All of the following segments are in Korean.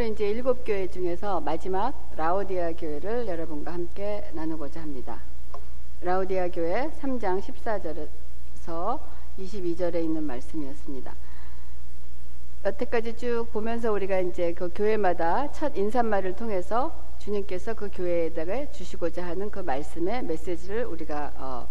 오늘은 이제 일곱 교회 중에서 마지막 라오디아 교회를 여러분과 함께 나누고자 합니다. 라오디아 교회 3장 14절에서 22절에 있는 말씀이었습니다. 여태까지 쭉 보면서 우리가 이제 그 교회마다 첫 인사말을 통해서 주님께서 그 교회에다가 주시고자 하는 그 말씀의 메시지를 우리가 어,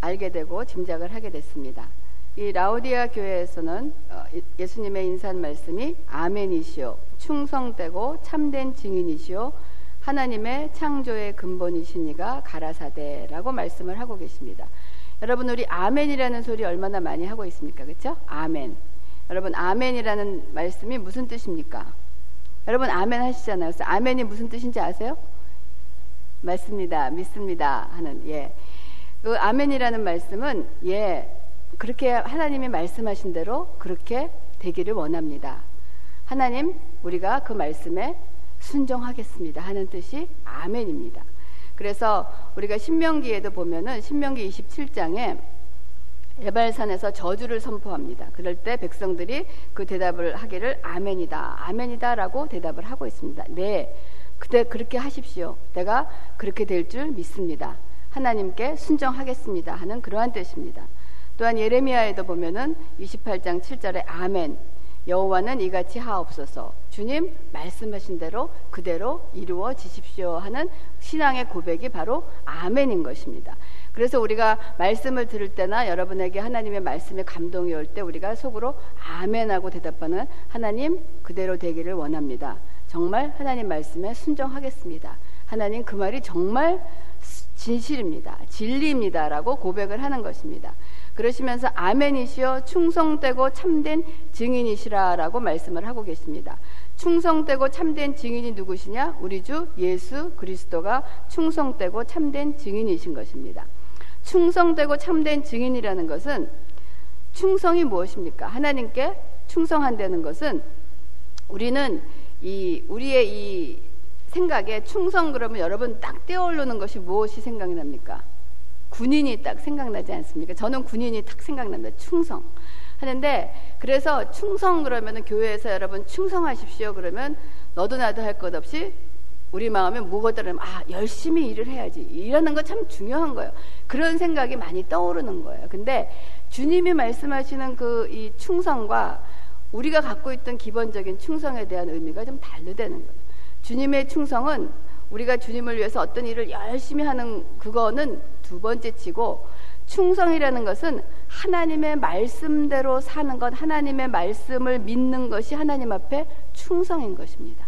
알게 되고 짐작을 하게 됐습니다. 이 라오디아 교회에서는 어, 예수님의 인사 말씀이 아멘이시오, 충성되고 참된 증인이시오, 하나님의 창조의 근본이시니가 가라사대라고 말씀을 하고 계십니다. 여러분 우리 아멘이라는 소리 얼마나 많이 하고 있습니까? 그렇죠? 아멘. 여러분 아멘이라는 말씀이 무슨 뜻입니까? 여러분 아멘 하시잖아요. 그래서 아멘이 무슨 뜻인지 아세요? 맞습니다. 믿습니다. 하는 예. 그 아멘이라는 말씀은 예 그렇게 하나님이 말씀하신 대로 그렇게 되기를 원합니다. 하나님, 우리가 그 말씀에 순종하겠습니다. 하는 뜻이 아멘입니다. 그래서 우리가 신명기에도 보면은 신명기 27장에 에발산에서 저주를 선포합니다. 그럴 때 백성들이 그 대답을 하기를 아멘이다, 아멘이다라고 대답을 하고 있습니다. 네, 그때 그렇게 하십시오. 내가 그렇게 될 줄 믿습니다. 하나님께 순종하겠습니다. 하는 그러한 뜻입니다. 또한 예레미야에도 보면은 28장 7절에 아멘. 여호와는 이같이 하옵소서. 주님 말씀하신 대로 그대로 이루어지십시오 하는 신앙의 고백이 바로 아멘인 것입니다. 그래서 우리가 말씀을 들을 때나 여러분에게 하나님의 말씀에 감동이 올 때 우리가 속으로 아멘하고 대답하는 하나님 그대로 되기를 원합니다. 정말 하나님 말씀에 순종하겠습니다. 하나님 그 말이 정말 진실입니다. 진리입니다라고 고백을 하는 것입니다. 그러시면서 아멘이시여 충성되고 참된 증인이시라라고 말씀을 하고 계십니다. 충성되고 참된 증인이 누구시냐? 우리 주 예수 그리스도가 충성되고 참된 증인이신 것입니다. 충성되고 참된 증인이라는 것은 충성이 무엇입니까? 하나님께 충성한다는 것은 우리는 이 우리의 이 생각에 충성 그러면 여러분 딱 떠오르는 것이 무엇이 생각이 납니까? 군인이 딱 생각나지 않습니까? 저는 군인이 딱 생각납니다. 충성. 하는데 그래서 충성 그러면 교회에서 여러분 충성하십시오 그러면 너도 나도 할 것 없이 우리 마음에 무엇들은 아 열심히 일을 해야지 이러는 거 참 중요한 거예요. 그런 생각이 많이 떠오르는 거예요. 근데 주님이 말씀하시는 그 이 충성과 우리가 갖고 있던 기본적인 충성에 대한 의미가 좀 다르다는 거예요. 주님의 충성은 우리가 주님을 위해서 어떤 일을 열심히 하는 그거는 두 번째 치고 충성이라는 것은 하나님의 말씀대로 사는 것, 하나님의 말씀을 믿는 것이 하나님 앞에 충성인 것입니다.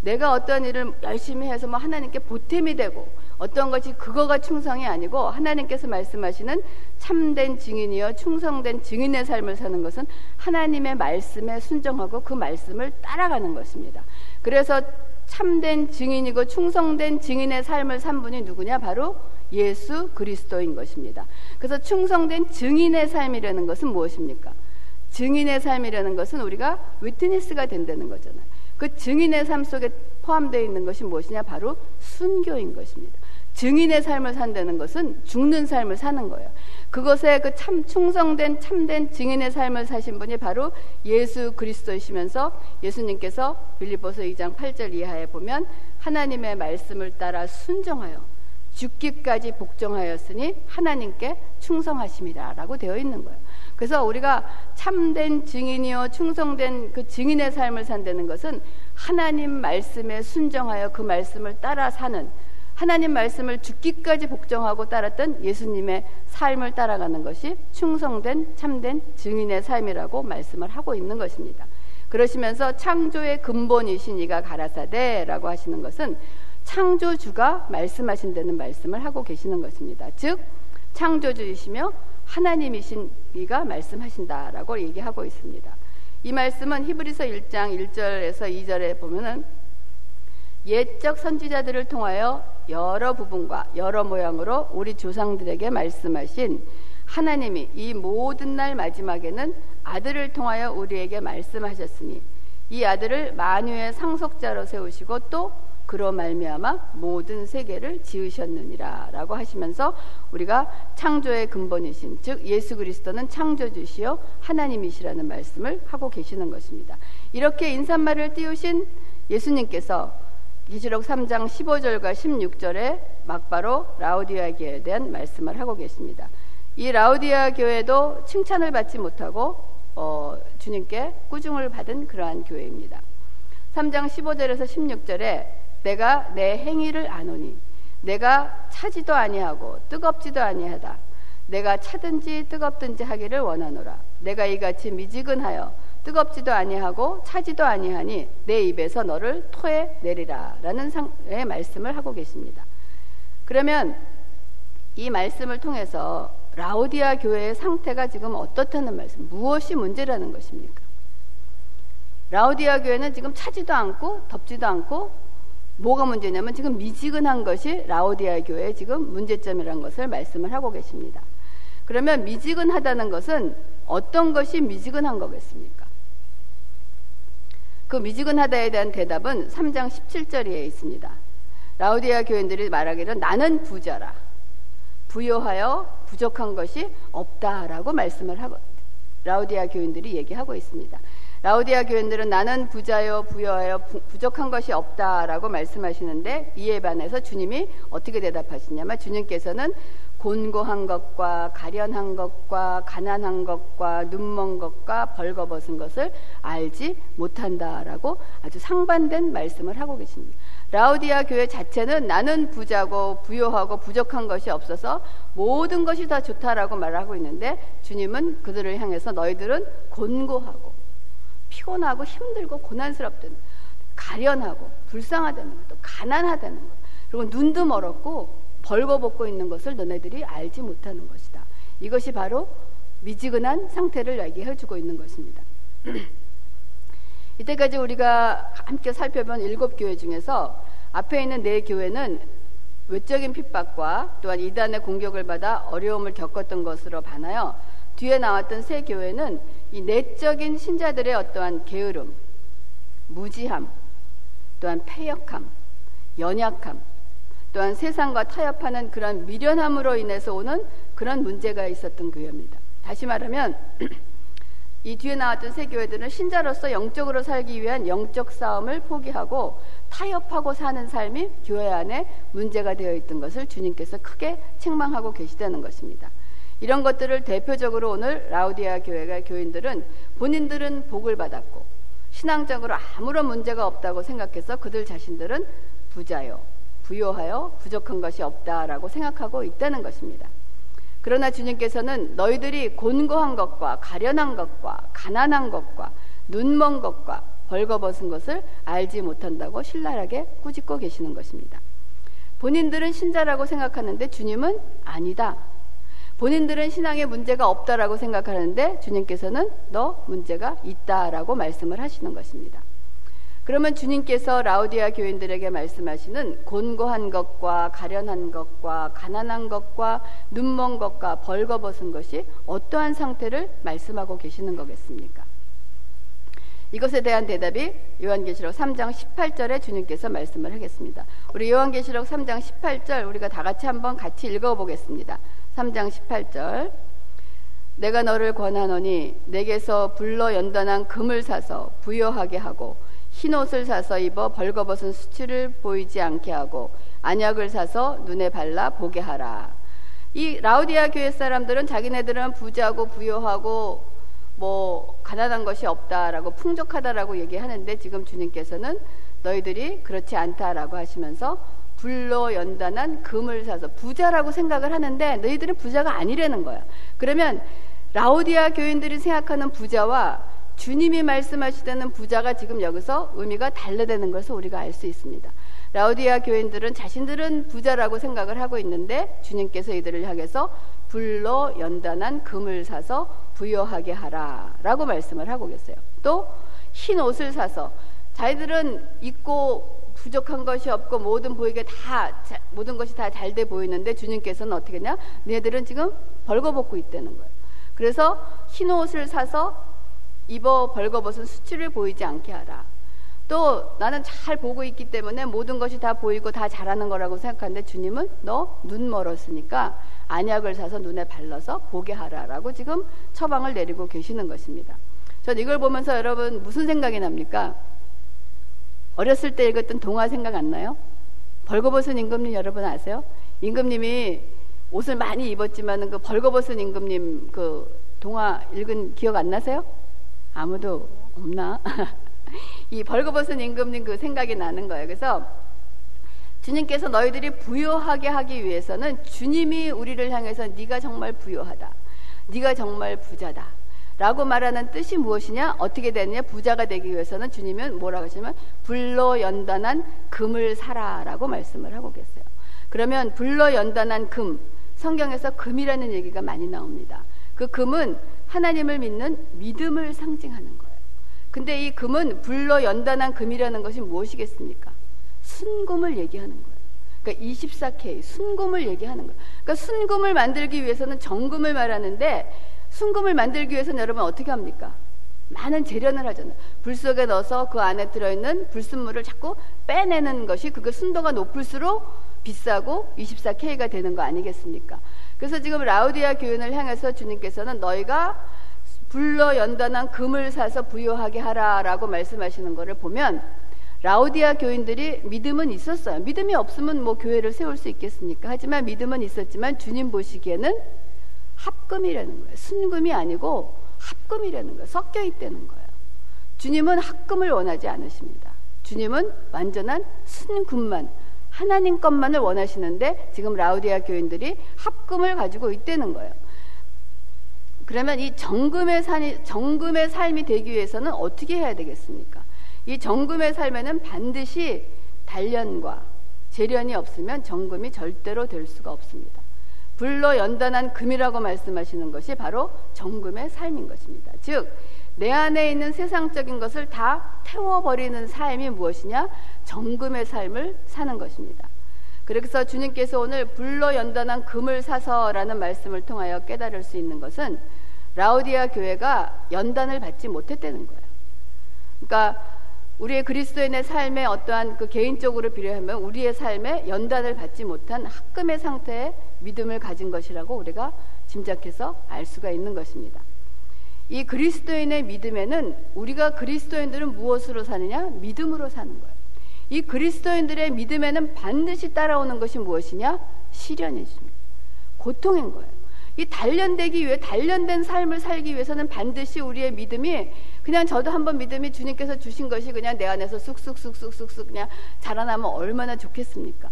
내가 어떤 일을 열심히 해서 뭐 하나님께 보탬이 되고 어떤 것이 그거가 충성이 아니고 하나님께서 말씀하시는 참된 증인이여 충성된 증인의 삶을 사는 것은 하나님의 말씀에 순종하고 그 말씀을 따라가는 것입니다. 그래서 참된 증인이고 충성된 증인의 삶을 산 분이 누구냐? 바로 예수 그리스도인 것입니다. 그래서 충성된 증인의 삶이라는 것은 무엇입니까? 증인의 삶이라는 것은 우리가 위트니스가 된다는 거잖아요. 그 증인의 삶 속에 포함되어 있는 것이 무엇이냐? 바로 순교인 것입니다. 증인의 삶을 산다는 것은 죽는 삶을 사는 거예요. 그것에 그 참 충성된 참된 증인의 삶을 사신 분이 바로 예수 그리스도이시면서 예수님께서 빌립보서 2장 8절 이하에 보면 하나님의 말씀을 따라 순종하여 죽기까지 복종하였으니 하나님께 충성하심이라라고 되어 있는 거예요. 그래서 우리가 참된 증인이요 충성된 그 증인의 삶을 산다는 것은 하나님 말씀에 순종하여 그 말씀을 따라 사는 하나님 말씀을 죽기까지 복종하고 따랐던 예수님의 삶을 따라가는 것이 충성된 참된 증인의 삶이라고 말씀을 하고 있는 것입니다. 그러시면서 창조의 근본이신 이가 가라사대라고 하시는 것은 창조주가 말씀하신 다는 말씀을 하고 계시는 것입니다. 즉 창조주이시며 하나님이신 이가 말씀하신다라고 얘기하고 있습니다. 이 말씀은 히브리서 1장 1절에서 2절에 보면은 옛적 선지자들을 통하여 여러 부분과 여러 모양으로 우리 조상들에게 말씀하신 하나님이 이 모든 날 마지막에는 아들을 통하여 우리에게 말씀하셨으니 이 아들을 만유의 상속자로 세우시고 또 그로 말미암아 모든 세계를 지으셨느니라라고 하시면서 우리가 창조의 근본이신 즉 예수 그리스도는 창조주시요 하나님이시라는 말씀을 하고 계시는 것입니다. 이렇게 인사말을 띄우신 예수님께서 계시록 3장 15절과 16절에 막바로 라우디아 교회에 대한 말씀을 하고 계십니다. 이 라우디아 교회도 칭찬을 받지 못하고 어, 주님께 꾸중을 받은 그러한 교회입니다. 3장 15절에서 16절에 내가 내 행위를 아노니 내가 차지도 아니하고 뜨겁지도 아니하다. 내가 차든지 뜨겁든지 하기를 원하노라. 내가 이같이 미지근하여 뜨겁지도 아니하고 차지도 아니하니 내 입에서 너를 토해 내리라라는 상의 말씀을 하고 계십니다. 그러면 이 말씀을 통해서 라우디아 교회의 상태가 지금 어떻다는 말씀, 무엇이 문제라는 것입니까? 라우디아 교회는 지금 차지도 않고 덥지도 않고 뭐가 문제냐면 지금 미지근한 것이 라우디아 교회의 지금 문제점이라는 것을 말씀을 하고 계십니다. 그러면 미지근하다는 것은 어떤 것이 미지근한 거겠습니까? 그 미지근하다에 대한 대답은 3장 17절에 있습니다. 라우디아 교인들이 말하기를 나는 부자라. 부여하여 부족한 것이 없다라고 말씀을 하고 라우디아 교인들이 얘기하고 있습니다. 라우디아 교인들은 나는 부자요 부여하여 부, 족한 것이 없다라고 말씀하시는데 이에 반해서 주님이 어떻게 대답하시냐면 주님께서는 곤고한 것과 가련한 것과 가난한 것과 눈먼 것과 벌거벗은 것을 알지 못한다라고 아주 상반된 말씀을 하고 계십니다. 라우디아 교회 자체는 나는 부자고 부요하고 부족한 것이 없어서 모든 것이 다 좋다라고 말하고 있는데 주님은 그들을 향해서 너희들은 곤고하고 피곤하고 힘들고 고난스럽다는 가련하고 불쌍하다는 것, 또 가난하다는 것, 그리고 눈도 멀었고 벌거벗고 있는 것을 너네들이 알지 못하는 것이다. 이것이 바로 미지근한 상태를 얘기해 주고 있는 것입니다. 이때까지 우리가 함께 살펴본 일곱 교회 중에서 앞에 있는 네 교회는 외적인 핍박과 또한 이단의 공격을 받아 어려움을 겪었던 것으로 봐나요. 뒤에 나왔던 세 교회는 이 내적인 신자들의 어떠한 게으름, 무지함, 또한 패역함, 연약함, 또한 세상과 타협하는 그런 미련함으로 인해서 오는 그런 문제가 있었던 교회입니다. 다시 말하면 이 뒤에 나왔던 세 교회들은 신자로서 영적으로 살기 위한 영적 싸움을 포기하고 타협하고 사는 삶이 교회 안에 문제가 되어 있던 것을 주님께서 크게 책망하고 계시다는 것입니다. 이런 것들을 대표적으로 오늘 라우디아 교회가 교인들은 본인들은 복을 받았고 신앙적으로 아무런 문제가 없다고 생각해서 그들 자신들은 부자요, 부요하여 부족한 것이 없다라고 생각하고 있다는 것입니다. 그러나 주님께서는 너희들이 곤고한 것과 가련한 것과 가난한 것과 눈먼 것과 벌거벗은 것을 알지 못한다고 신랄하게 꾸짖고 계시는 것입니다. 본인들은 신자라고 생각하는데 주님은 아니다. 본인들은 신앙에 문제가 없다라고 생각하는데 주님께서는 너 문제가 있다라고 말씀을 하시는 것입니다. 그러면 주님께서 라우디아 교인들에게 말씀하시는 곤고한 것과 가련한 것과 가난한 것과 눈먼 것과 벌거벗은 것이 어떠한 상태를 말씀하고 계시는 거겠습니까? 이것에 대한 대답이 요한계시록 3장 18절에 주님께서 말씀을 하겠습니다. 우리 요한계시록 3장 18절 우리가 다 같이 한번 같이 읽어보겠습니다. 3장 18절 내가 너를 권하노니 내게서 불러 연단한 금을 사서 부여하게 하고 흰 옷을 사서 입어 벌거벗은 수치를 보이지 않게 하고 안약을 사서 눈에 발라 보게 하라. 이 라우디아 교회 사람들은 자기네들은 부자고 부여하고 뭐 가난한 것이 없다라고 풍족하다라고 얘기하는데 지금 주님께서는 너희들이 그렇지 않다라고 하시면서 불로 연단한 금을 사서 부자라고 생각을 하는데 너희들은 부자가 아니라는 거야. 그러면 라우디아 교인들이 생각하는 부자와 주님이 말씀하시다는 부자가 지금 여기서 의미가 달라되는 것을 우리가 알 수 있습니다. 라우디아 교인들은 자신들은 부자라고 생각을 하고 있는데 주님께서 이들을 향해서 불로 연단한 금을 사서 부여하게 하라라고 말씀을 하고 계세요. 또 흰 옷을 사서 자기들은 입고 부족한 것이 없고 모든 보이게 다 모든 것이 다 잘 돼 보이는데 주님께서는 어떻게 했냐? 너희들은 지금 벌거벗고 있다는 거예요. 그래서 흰 옷을 사서 입어 벌거벗은 수치를 보이지 않게 하라. 또 나는 잘 보고 있기 때문에 모든 것이 다 보이고 다 잘하는 거라고 생각하는데 주님은 너 눈 멀었으니까 안약을 사서 눈에 발라서 보게 하라라고 지금 처방을 내리고 계시는 것입니다. 전 이걸 보면서 여러분 무슨 생각이 납니까? 어렸을 때 읽었던 동화 생각 안 나요? 벌거벗은 임금님 여러분 아세요? 임금님이 옷을 많이 입었지만 그 벌거벗은 임금님 그 동화 읽은 기억 안 나세요? 아무도 없나? 이 벌거벗은 임금님 그 생각이 나는 거예요. 그래서 주님께서 너희들이 부요하게 하기 위해서는 주님이 우리를 향해서 네가 정말 부요하다. 네가 정말 부자다. 라고 말하는 뜻이 무엇이냐? 어떻게 되느냐? 부자가 되기 위해서는 주님은 뭐라고 하시면 불로 연단한 금을 사라라고 말씀을 하고 계세요. 그러면 불로 연단한 금, 성경에서 금이라는 얘기가 많이 나옵니다. 그 금은 하나님을 믿는 믿음을 상징하는 거예요. 근데 이 금은 불로 연단한 금이라는 것이 무엇이겠습니까? 순금을 얘기하는 거예요. 그러니까 24K 순금을 얘기하는 거예요. 그러니까 순금을 만들기 위해서는 정금을 말하는데 순금을 만들기 위해서는 여러분 어떻게 합니까? 많은 재련을 하잖아요. 불 속에 넣어서 그 안에 들어있는 불순물을 자꾸 빼내는 것이 그게 순도가 높을수록 비싸고 24K가 되는 거 아니겠습니까? 그래서 지금 라우디아 교인을 향해서 주님께서는 너희가 불러 연단한 금을 사서 부여하게 하라라고 말씀하시는 것을 보면 라우디아 교인들이 믿음은 있었어요. 믿음이 없으면 뭐 교회를 세울 수 있겠습니까? 하지만 믿음은 있었지만 주님 보시기에는 합금이라는 거예요. 순금이 아니고 합금이라는 거예요. 섞여 있다는 거예요. 주님은 합금을 원하지 않으십니다. 주님은 완전한 순금만 하나님 것만을 원하시는데 지금 라우디아 교인들이 합금을 가지고 있다는 거예요. 그러면 이 정금의 삶이, 정금의 삶이 되기 위해서는 어떻게 해야 되겠습니까? 이 정금의 삶에는 반드시 단련과 재련이 없으면 정금이 절대로 될 수가 없습니다. 불로 연단한 금이라고 말씀하시는 것이 바로 정금의 삶인 것입니다. 즉, 내 안에 있는 세상적인 것을 다 태워버리는 삶이 무엇이냐? 정금의 삶을 사는 것입니다. 그래서 주님께서 오늘 불로 연단한 금을 사서라는 말씀을 통하여 깨달을 수 있는 것은 라우디아 교회가 연단을 받지 못했다는 거예요. 그러니까 우리의 그리스도인의 삶에 어떠한 그 개인적으로 비례하면 우리의 삶에 연단을 받지 못한 합금의 상태의 믿음을 가진 것이라고 우리가 짐작해서 알 수가 있는 것입니다. 이 그리스도인의 믿음에는 우리가 그리스도인들은 무엇으로 사느냐? 믿음으로 사는 거예요. 이 그리스도인들의 믿음에는 반드시 따라오는 것이 무엇이냐? 시련이십니다. 고통인 거예요. 이 단련되기 위해 단련된 삶을 살기 위해서는 반드시 우리의 믿음이 그냥 저도 한번 믿음이 주님께서 주신 것이 그냥 내 안에서 쑥쑥쑥쑥쑥쑥 그냥 자라나면 얼마나 좋겠습니까?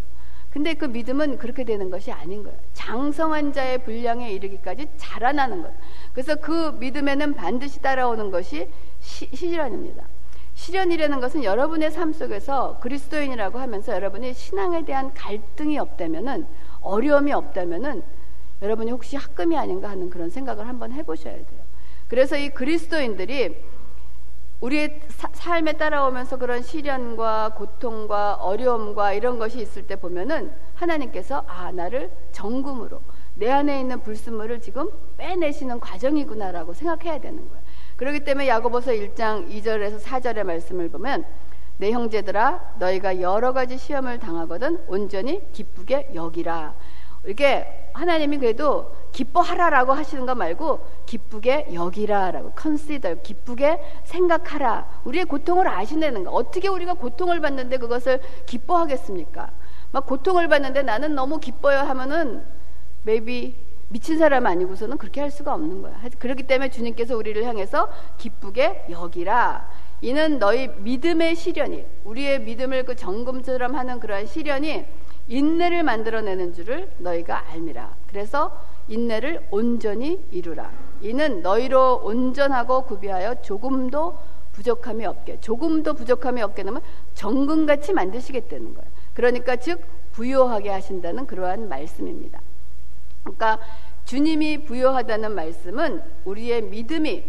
근데 그 믿음은 그렇게 되는 것이 아닌 거예요. 장성한 자의 분량에 이르기까지 자라나는 것. 그래서 그 믿음에는 반드시 따라오는 것이 시, 시련입니다. 시련이라는 것은 여러분의 삶 속에서 그리스도인이라고 하면서 여러분이 신앙에 대한 갈등이 없다면은 어려움이 없다면은 여러분이 혹시 학금이 아닌가 하는 그런 생각을 한번 해보셔야 돼요. 그래서 이 그리스도인들이 우리의 사, 삶에 따라오면서 그런 시련과 고통과 어려움과 이런 것이 있을 때 보면은 하나님께서 아 나를 정금으로 내 안에 있는 불순물을 지금 빼내시는 과정이구나라고 생각해야 되는 거예요. 그렇기 때문에 야고보서 1장 2절에서 4절의 말씀을 보면 내 형제들아 너희가 여러 가지 시험을 당하거든 온전히 기쁘게 여기라. 이렇게 하나님이 그래도 기뻐하라라고 하시는 거 말고 기쁘게 여기라라고 consider 기쁘게 생각하라. 우리의 고통을 아신다는 거. 어떻게 우리가 고통을 받는데 그것을 기뻐하겠습니까? 막 고통을 받는데 나는 너무 기뻐요 하면은 maybe 미친 사람 아니고서는 그렇게 할 수가 없는 거야. 그렇기 때문에 주님께서 우리를 향해서 기쁘게 여기라. 이는 너희 믿음의 시련이 우리의 믿음을 그 정금처럼 하는 그러한 시련이 인내를 만들어내는 줄을 너희가 알미라. 그래서 인내를 온전히 이루라. 이는 너희로 온전하고 구비하여 조금도 부족함이 없게, 조금도 부족함이 없게 되면 정금같이 만드시겠다는 거예요. 그러니까 즉 부요하게 하신다는 그러한 말씀입니다. 그러니까 주님이 부요하다는 말씀은 우리의 믿음이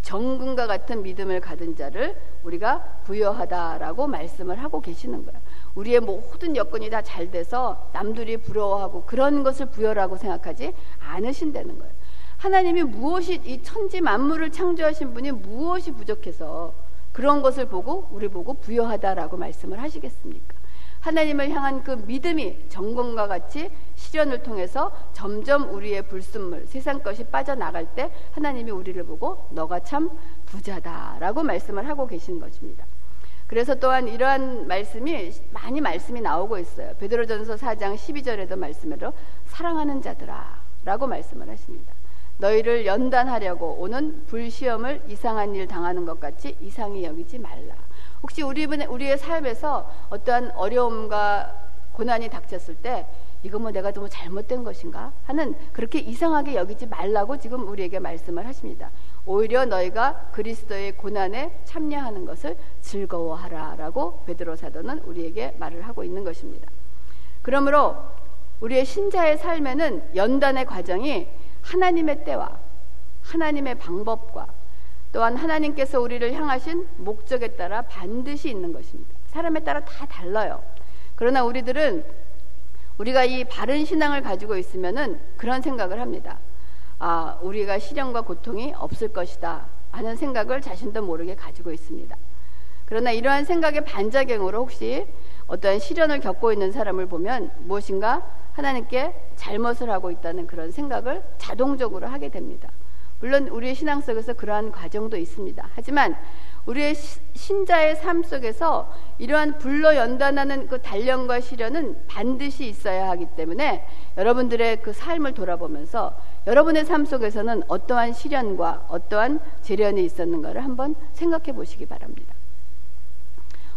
정금과 같은 믿음을 가진 자를 우리가 부여하다라고 말씀을 하고 계시는 거예요. 우리의 모든 여건이 다 잘 돼서 남들이 부러워하고 그런 것을 부여라고 생각하지 않으신다는 거예요. 하나님이 무엇이 이 천지 만물을 창조하신 분이 무엇이 부족해서 그런 것을 보고 우리 보고 부여하다라고 말씀을 하시겠습니까? 하나님을 향한 그 믿음이 정금과 같이 시련을 통해서 점점 우리의 불순물, 세상 것이 빠져나갈 때 하나님이 우리를 보고 너가 참 부자다라고 말씀을 하고 계신 것입니다. 그래서 또한 이러한 말씀이 많이 말씀이 나오고 있어요. 베드로전서 4장 12절에도 말씀으로 사랑하는 자들아라고 말씀을 하십니다. 너희를 연단하려고 오는 불시험을 이상한 일 당하는 것 같이 이상히 여기지 말라. 혹시 우리 우리의 삶에서 어떠한 어려움과 고난이 닥쳤을 때 이거 뭐 내가 너무 잘못된 것인가 하는 그렇게 이상하게 여기지 말라고 지금 우리에게 말씀을 하십니다. 오히려 너희가 그리스도의 고난에 참여하는 것을 즐거워하라라고 베드로 사도는 우리에게 말을 하고 있는 것입니다. 그러므로 우리의 신자의 삶에는 연단의 과정이 하나님의 때와 하나님의 방법과 또한 하나님께서 우리를 향하신 목적에 따라 반드시 있는 것입니다. 사람에 따라 다 달라요. 그러나 우리들은 우리가 이 바른 신앙을 가지고 있으면은 그런 생각을 합니다. 아, 우리가 시련과 고통이 없을 것이다. 하는 생각을 자신도 모르게 가지고 있습니다. 그러나 이러한 생각의 반작용으로 혹시 어떠한 시련을 겪고 있는 사람을 보면 무엇인가 하나님께 잘못을 하고 있다는 그런 생각을 자동적으로 하게 됩니다. 물론 우리의 신앙 속에서 그러한 과정도 있습니다. 하지만 우리의 신자의 삶 속에서 이러한 불로 연단하는 그 단련과 시련은 반드시 있어야 하기 때문에 여러분들의 그 삶을 돌아보면서 여러분의 삶 속에서는 어떠한 시련과 어떠한 재련이 있었는가를 한번 생각해 보시기 바랍니다.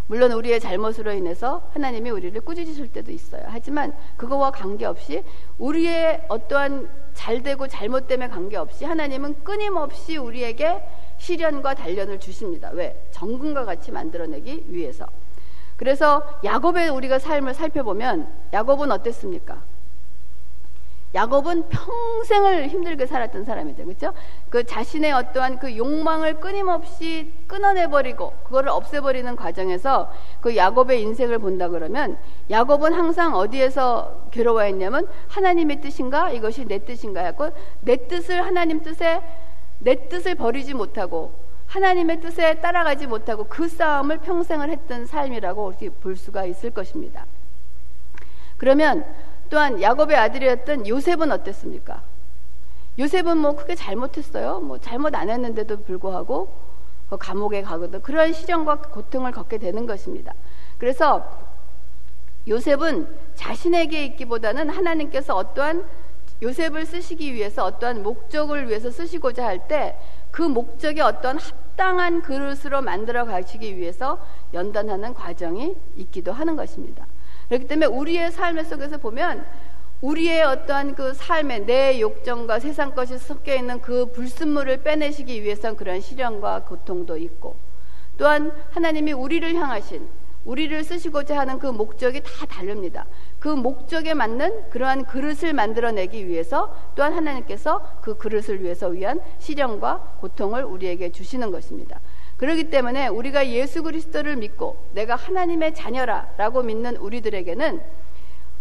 물론 우리의 잘못으로 인해서 하나님이 우리를 꾸짖으실 때도 있어요. 하지만 그거와 관계없이 우리의 어떠한 잘되고 잘못됨에 관계없이 하나님은 끊임없이 우리에게 시련과 단련을 주십니다. 왜? 정금과 같이 만들어내기 위해서. 그래서 야곱의 우리가 삶을 살펴보면 야곱은 어땠습니까? 야곱은 평생을 힘들게 살았던 사람이죠. 그렇죠? 그 자신의 어떠한 그 욕망을 끊임없이 끊어내 버리고 그거를 없애 버리는 과정에서 그 야곱의 인생을 본다 그러면 야곱은 항상 어디에서 괴로워했냐면 하나님의 뜻인가 이것이 내 뜻인가 하고 내 뜻을 하나님 뜻에 내 뜻을 버리지 못하고 하나님의 뜻에 따라가지 못하고 그 싸움을 평생을 했던 삶이라고 볼 수가 있을 것입니다. 그러면 또한 야곱의 아들이었던 요셉은 어땠습니까? 요셉은 뭐 크게 잘못했어요. 뭐 잘못 안 했는데도 불구하고 그 감옥에 가거든 그런 시련과 고통을 겪게 되는 것입니다. 그래서 요셉은 자신에게 있기보다는 하나님께서 어떠한 요셉을 쓰시기 위해서 어떠한 목적을 위해서 쓰시고자 할 때 그 목적에 어떠한 합당한 그릇으로 만들어 가시기 위해서 연단하는 과정이 있기도 하는 것입니다. 그렇기 때문에 우리의 삶 속에서 보면 우리의 어떠한 그 삶의 내 욕정과 세상 것이 섞여 있는 그 불순물을 빼내시기 위해선 그런 시련과 고통도 있고 또한 하나님이 우리를 향하신 우리를 쓰시고자 하는 그 목적이 다 다릅니다. 그 목적에 맞는 그러한 그릇을 만들어내기 위해서 또한 하나님께서 그 그릇을 위해서 위한 시련과 고통을 우리에게 주시는 것입니다. 그렇기 때문에 우리가 예수 그리스도를 믿고 내가 하나님의 자녀라라고 믿는 우리들에게는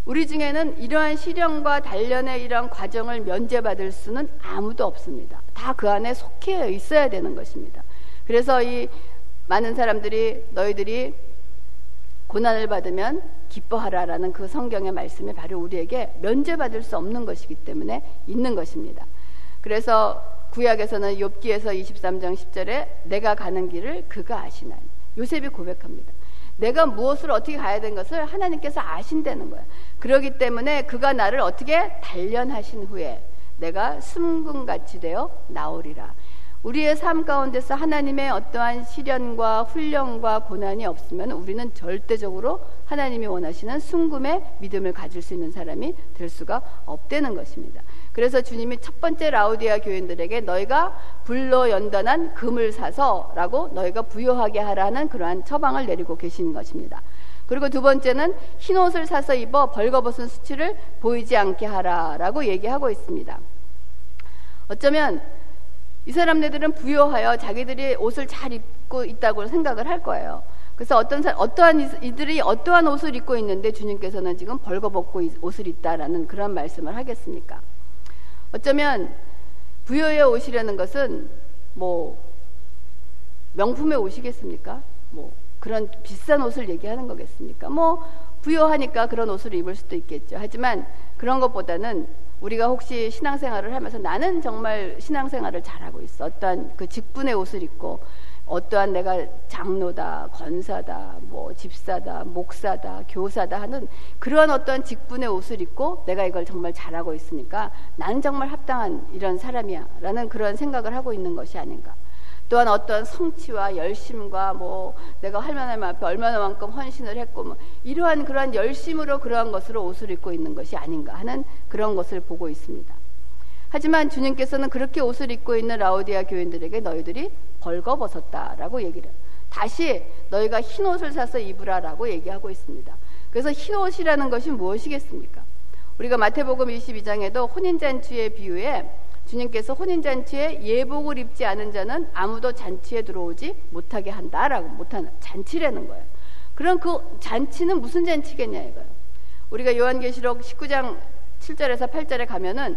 우리 중에는 이러한 시련과 단련의 이러한 과정을 면제받을 수는 아무도 없습니다. 다 그 안에 속해 있어야 되는 것입니다. 그래서 이 많은 사람들이 너희들이 고난을 받으면 기뻐하라라는 그 성경의 말씀이 바로 우리에게 면제받을 수 없는 것이기 때문에 있는 것입니다. 그래서 구약에서는 욥기에서 23장 10절에 내가 가는 길을 그가 아시나니 요셉이 고백합니다. 내가 무엇을 어떻게 가야 되는 것을 하나님께서 아신다는 거야. 그러기 때문에 그가 나를 어떻게 단련하신 후에 내가 숨금같이 되어 나오리라. 우리의 삶 가운데서 하나님의 어떠한 시련과 훈련과 고난이 없으면 우리는 절대적으로 하나님이 원하시는 순금의 믿음을 가질 수 있는 사람이 될 수가 없다는 것입니다. 그래서 주님이 첫 번째 라우디아 교인들에게 너희가 불로 연단한 금을 사서라고 너희가 부여하게 하라는 그러한 처방을 내리고 계신 것입니다. 그리고 두 번째는 흰 옷을 사서 입어 벌거벗은 수치를 보이지 않게 하라라고 얘기하고 있습니다. 어쩌면 이 사람들은 부여하여 자기들이 옷을 잘 입고 있다고 생각을 할 거예요. 그래서 어떤 사, 어떠한 이들이 어떠한 옷을 입고 있는데 주님께서는 지금 벌거벗고 옷을 입다라는 그런 말씀을 하겠습니까? 어쩌면 부여에 오시려는 것은 뭐 명품의 옷이겠습니까? 뭐 그런 비싼 옷을 얘기하는 거겠습니까? 뭐 부여하니까 그런 옷을 입을 수도 있겠죠. 하지만 그런 것보다는 우리가 혹시 신앙생활을 하면서 나는 정말 신앙생활을 잘하고 있어. 어떠한 그 직분의 옷을 입고 어떠한 내가 장로다, 권사다, 뭐 집사다, 목사다, 교사다 하는 그러한 어떠한 직분의 옷을 입고 내가 이걸 정말 잘하고 있으니까 나는 정말 합당한 이런 사람이야. 라는 그런 생각을 하고 있는 것이 아닌가. 또한 어떤 성취와 열심과 뭐 내가 하나님 앞에 얼마나만큼 헌신을 했고 뭐 이러한 그러한 열심으로 그러한 것으로 옷을 입고 있는 것이 아닌가 하는 그런 것을 보고 있습니다. 하지만 주님께서는 그렇게 옷을 입고 있는 라오디아 교인들에게 너희들이 벌거벗었다라고 얘기를. 다시 너희가 흰 옷을 사서 입으라라고 얘기하고 있습니다. 그래서 흰 옷이라는 것이 무엇이겠습니까? 우리가 마태복음 22장에도 혼인잔치의 비유에 주님께서 혼인잔치에 예복을 입지 않은 자는 아무도 잔치에 들어오지 못하게 한다라고 못하는 잔치라는 거예요. 그럼 그 잔치는 무슨 잔치겠냐 이거예요. 우리가 요한계시록 19장 7절에서 8절에 가면은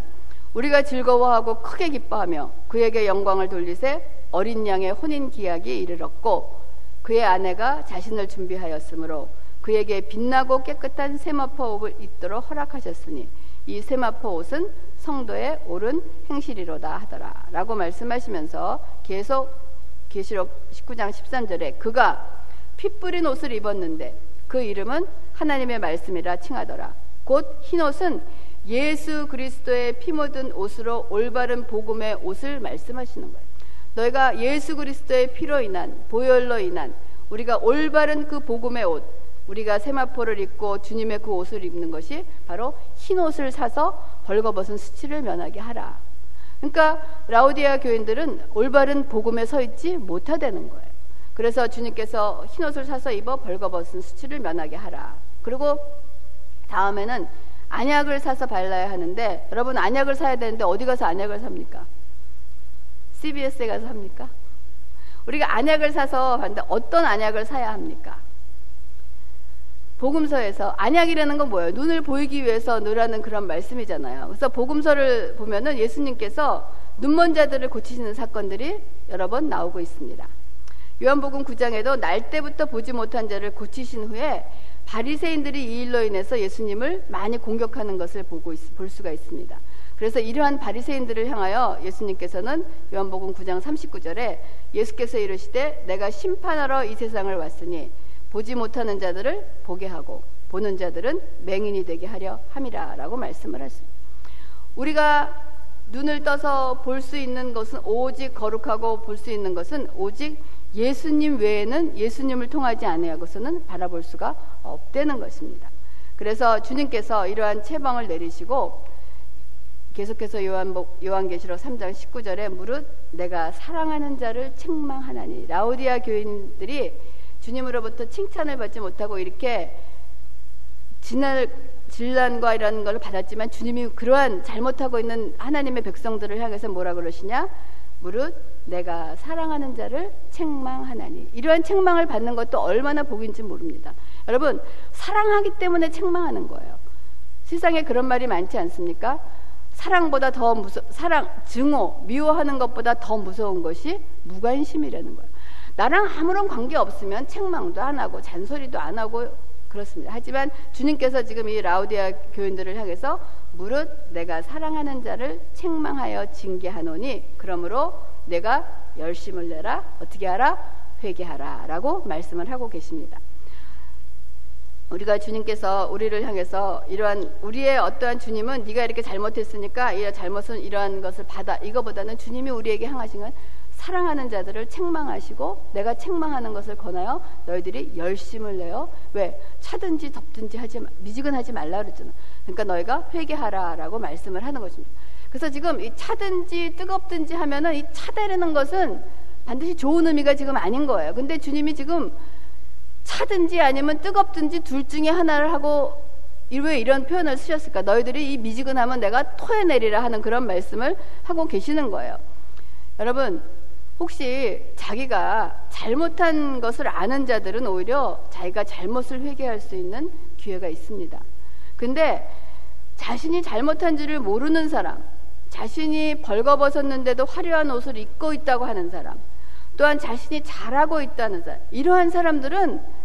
우리가 즐거워하고 크게 기뻐하며 그에게 영광을 돌리세 어린 양의 혼인 기약이 이르렀고 그의 아내가 자신을 준비하였으므로 그에게 빛나고 깨끗한 세마포 옷을 입도록 허락하셨으니 이 세마포 옷은 성도의 옳은 행실이로다 하더라. 라고 말씀하시면서 계속 계시록 19장 13절에 그가 피 뿌린 옷을 입었는데 그 이름은 하나님의 말씀이라 칭하더라. 곧 흰 옷은 예수 그리스도의 피 묻은 옷으로 올바른 복음의 옷을 말씀하시는 거예요 너희가 예수 그리스도의 피로 인한 보혈로 인한 우리가 올바른 그 복음의 옷 우리가 세마포를 입고 주님의 그 옷을 입는 것이 바로 흰 옷을 사서 벌거벗은 수치를 면하게 하라. 그러니까 라우디아 교인들은 올바른 복음에 서 있지 못하다는 거예요. 그래서 주님께서 흰 옷을 사서 입어 벌거벗은 수치를 면하게 하라. 그리고 다음에는 안약을 사서 발라야 하는데 여러분 안약을 사야 되는데 어디 가서 안약을 삽니까? CBS에 가서 삽니까? 우리가 안약을 사서 봤는데 어떤 안약을 사야 합니까? 복음서에서 안약이라는 건 뭐예요? 눈을 보이기 위해서 넣으라는 그런 말씀이잖아요. 그래서 복음서를 보면은 예수님께서 눈먼 자들을 고치시는 사건들이 여러 번 나오고 있습니다. 요한복음 9장에도 날 때부터 보지 못한 자를 고치신 후에 바리새인들이 이 일로 인해서 예수님을 많이 공격하는 것을 보고 있, 볼 수가 있습니다. 그래서 이러한 바리새인들을 향하여 예수님께서는 요한복음 9장 39절에 예수께서 이르시되 내가 심판하러 이 세상을 왔으니 보지 못하는 자들을 보게 하고 보는 자들은 맹인이 되게 하려 함이라라고 말씀을 하십니다. 우리가 눈을 떠서 볼 수 있는 것은 오직 거룩하고 볼 수 있는 것은 오직 예수님 외에는 예수님을 통하지 아니하고서는 바라볼 수가 없다는 것입니다. 그래서 주님께서 이러한 체방을 내리시고 계속해서 요한, 요한계시록 3장 19절에 무릇 내가 사랑하는 자를 책망하나니 라우디아 교인들이 주님으로부터 칭찬을 받지 못하고 이렇게 진날 질난과 이런 걸 받았지만 주님이 그러한 잘못하고 있는 하나님의 백성들을 향해서 뭐라 그러시냐? 무릇 내가 사랑하는 자를 책망하나니 이러한 책망을 받는 것도 얼마나 복인지 모릅니다. 여러분 사랑하기 때문에 책망하는 거예요. 세상에 그런 말이 많지 않습니까? 사랑보다 더 무서 사랑 증오 미워하는 것보다 더 무서운 것이 무관심이라는 거예요. 나랑 아무런 관계 없으면 책망도 안 하고 잔소리도 안 하고 그렇습니다. 하지만 주님께서 지금 이 라우디아 교인들을 향해서 무릇 내가 사랑하는 자를 책망하여 징계하노니 그러므로 내가 열심을 내라 어떻게 하라 회개하라라고 말씀을 하고 계십니다. 우리가 주님께서 우리를 향해서 이러한 우리의 어떠한 주님은 네가 이렇게 잘못했으니까 이 잘못은 이러한 것을 받아 이거보다는 주님이 우리에게 향하신 건 사랑하는 자들을 책망하시고 내가 책망하는 것을 권하여 너희들이 열심을 내요. 왜? 차든지 덥든지 하지 미지근하지 말라 그랬잖아. 그러니까 너희가 회개하라라고 말씀을 하는 것입니다. 그래서 지금 이 차든지 뜨겁든지 하면은 이 차다라는 것은 반드시 좋은 의미가 지금 아닌 거예요. 근데 주님이 지금 차든지 아니면 뜨겁든지 둘 중에 하나를 하고 왜 이런 표현을 쓰셨을까? 너희들이 이 미지근하면 내가 토해내리라 하는 그런 말씀을 하고 계시는 거예요. 여러분, 혹시 자기가 잘못한 것을 아는 자들은 오히려 자기가 잘못을 회개할 수 있는 기회가 있습니다. 근데 자신이 잘못한 줄을 모르는 사람, 자신이 벌거벗었는데도 화려한 옷을 입고 있다고 하는 사람, 또한 자신이 잘하고 있다는 사람, 이러한 사람들은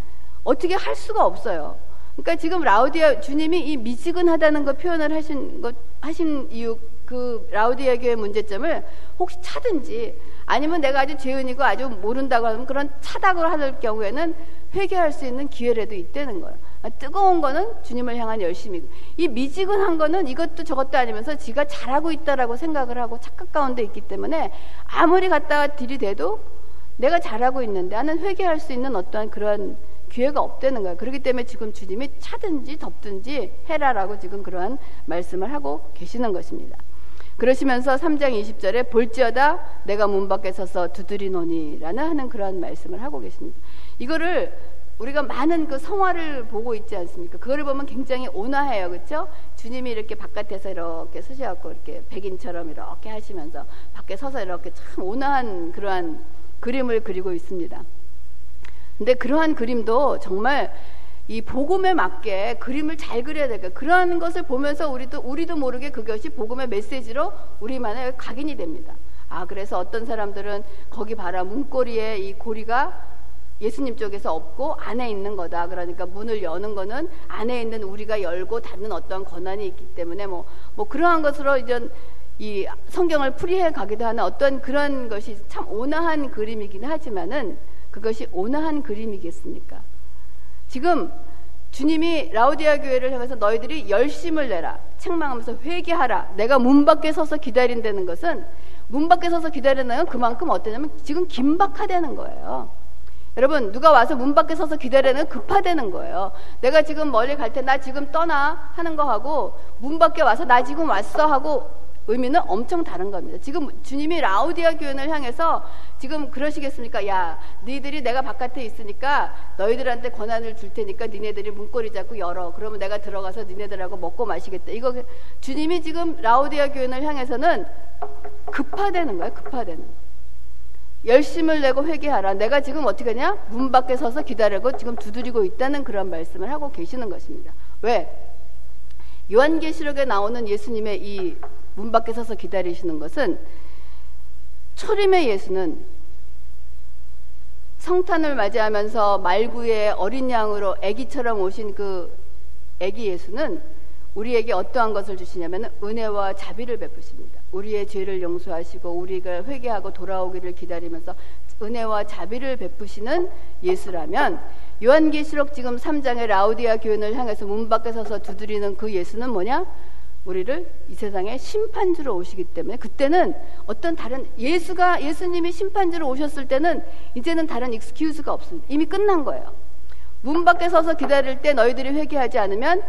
어떻게 할 수가 없어요. 그러니까 지금 라우디아 주님이 이 미지근하다는 거 표현을 하신 것 하신 이유 그 라우디아 교회 문제점을 혹시 차든지 아니면 내가 아주 죄인이고 아주 모른다고 하면 그런 차닥을 하는 경우에는 회개할 수 있는 기회라도 있다는 거예요. 뜨거운 거는 주님을 향한 열심이고 이 미지근한 거는 이것도 저것도 아니면서 지가 잘하고 있다라고 생각을 하고 착각 가운데 있기 때문에 아무리 갖다가 들이대도 내가 잘하고 있는데 나는 회개할 수 있는 어떠한 그런 기회가 없다는 거예요. 그렇기 때문에 지금 주님이 차든지 덥든지 해라라고 지금 그러한 말씀을 하고 계시는 것입니다. 그러시면서 3장 20절에 볼지어다 내가 문 밖에 서서 두드리노니라는 하는 그런 말씀을 하고 계십니다. 이거를 우리가 많은 그 성화를 보고 있지 않습니까? 그거를 보면 굉장히 온화해요. 그렇죠? 주님이 이렇게 바깥에서 이렇게 서셔갖고 이렇게 백인처럼 이렇게 하시면서 밖에 서서 이렇게 참 온화한 그러한 그림을 그리고 있습니다. 근데 그러한 그림도 정말 이 복음에 맞게 그림을 잘 그려야 될까 그러한 것을 보면서 우리도 우리도 모르게 그것이 복음의 메시지로 우리만의 각인이 됩니다. 아 그래서 어떤 사람들은 거기 봐라 문고리에 이 고리가 예수님 쪽에서 없고 안에 있는 거다. 그러니까 문을 여는 거는 안에 있는 우리가 열고 닫는 어떤 권한이 있기 때문에 뭐, 뭐 그러한 것으로 이제 이 성경을 풀이해 가기도 하는 어떤 그런 것이 참 온화한 그림이긴 하지만은 그것이 온화한 그림이겠습니까? 지금 주님이 라우디아 교회를 향해서 너희들이 열심을 내라. 책망하면서 회개하라. 내가 문 밖에 서서 기다린다는 것은 문 밖에 서서 기다리는 건 그만큼 어떠냐면 지금 긴박하다는 거예요. 여러분 누가 와서 문 밖에 서서 기다리는 급하다는 거예요. 내가 지금 멀리 갈 때 나 지금 떠나 하는 거 하고 문 밖에 와서 나 지금 왔어 하고 의미는 엄청 다른 겁니다. 지금 주님이 라우디아 교회를 향해서 지금 그러시겠습니까? 야, 너희들이 내가 바깥에 있으니까 너희들한테 권한을 줄 테니까 니네들이 문고리 잡고 열어. 그러면 내가 들어가서 니네들하고 먹고 마시겠다. 이거 주님이 지금 라우디아 교회를 향해서는 급하다는 거예요. 거. 열심을 내고 회개하라. 내가 지금 어떻게 하냐? 문 밖에 서서 기다리고 지금 두드리고 있다는 그런 말씀을 하고 계시는 것입니다. 왜? 요한계시록에 나오는 예수님의 이 문 밖에 서서 기다리시는 것은 초림의 예수는 성탄을 맞이하면서 말구의 어린 양으로 아기처럼 오신 그 아기 예수는 우리에게 어떠한 것을 주시냐면 은혜와 자비를 베푸십니다. 우리의 죄를 용서하시고 우리가 회개하고 돌아오기를 기다리면서 은혜와 자비를 베푸시는 예수라면 요한계시록 지금 3장의 라우디아 교인을 향해서 문 밖에 서서 두드리는 그 예수는 뭐냐? 우리를 이 세상에 심판주로 오시기 때문에 그때는 어떤 다른 예수가 예수님이 심판주로 오셨을 때는 이제는 다른 익스큐즈가 없습니다. 이미 끝난 거예요. 문 밖에 서서 기다릴 때 너희들이 회개하지 않으면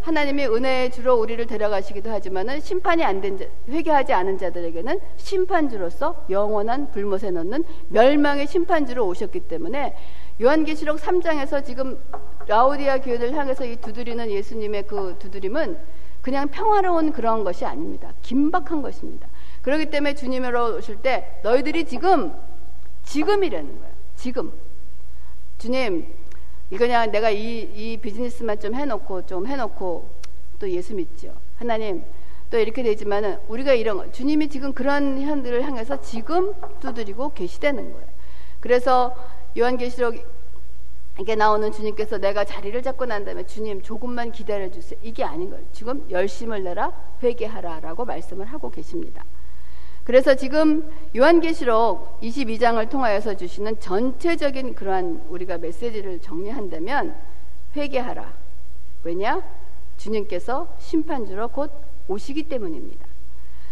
하나님이 은혜의 주로 우리를 데려가시기도 하지만은 심판이 안된 자, 회개하지 않은 자들에게는 심판주로서 영원한 불못에 넣는 멸망의 심판주로 오셨기 때문에 요한계시록 3장에서 지금 라우디아 교회를 향해서 이 두드리는 예수님의 그 두드림은 그냥 평화로운 그런 것이 아닙니다. 긴박한 것입니다. 그렇기 때문에 주님으로 오실 때 너희들이 지금 지금이라는 거예요. 지금 주님 이거 냐 내가 이, 이 비즈니스만 좀 해놓고 좀 해놓고 또 예수 믿죠. 하나님 또 이렇게 되지만은 우리가 이런 거, 주님이 지금 그런 현들을 향해서 지금 두드리고 계시다는 거예요. 그래서 요한계시록 이게 나오는 주님께서 내가 자리를 잡고 난 다음에 주님 조금만 기다려 주세요. 이게 아닌 거예요. 지금 열심을 내라 회개하라라고 말씀을 하고 계십니다. 그래서 지금 요한계시록 22장을 통하여서 주시는 전체적인 그러한 우리가 메시지를 정리한다면 회개하라. 왜냐? 주님께서 심판주로 곧 오시기 때문입니다.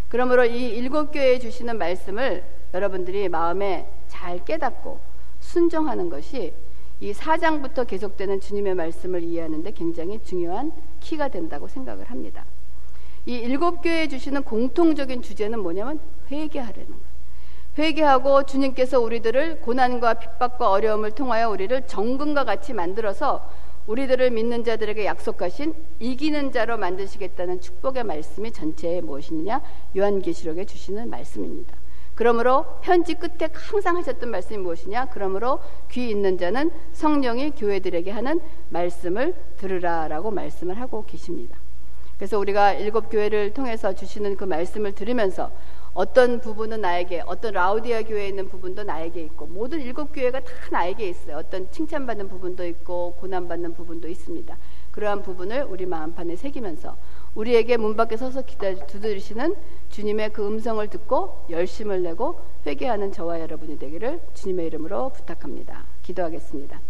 그러므로 이 일곱 교회에 주시는 말씀을 여러분들이 마음에 잘 깨닫고 순종하는 것이 이 4장부터 계속되는 주님의 말씀을 이해하는데 굉장히 중요한 키가 된다고 생각을 합니다. 이 일곱 교회에 주시는 공통적인 주제는 뭐냐면 회개하려는 거예요. 회개하고 주님께서 우리들을 고난과 핍박과 어려움을 통하여 우리를 정금과 같이 만들어서 우리들을 믿는 자들에게 약속하신 이기는 자로 만드시겠다는 축복의 말씀이 전체에 무엇이냐? 요한계시록에 주시는 말씀입니다. 그러므로 편지 끝에 항상 하셨던 말씀이 무엇이냐? 그러므로 귀 있는 자는 성령이 교회들에게 하는 말씀을 들으라라고 말씀을 하고 계십니다. 그래서 우리가 일곱 교회를 통해서 주시는 그 말씀을 들으면서 어떤 부분은 나에게, 어떤 라우디아 교회에 있는 부분도 나에게 있고, 모든 일곱 교회가 다 나에게 있어요. 어떤 칭찬받는 부분도 있고, 고난받는 부분도 있습니다. 그러한 부분을 우리 마음판에 새기면서 우리에게 문 밖에 서서 기다리, 두드리시는 주님의 그 음성을 듣고 열심을 내고 회개하는 저와 여러분이 되기를 주님의 이름으로 부탁합니다. 기도하겠습니다.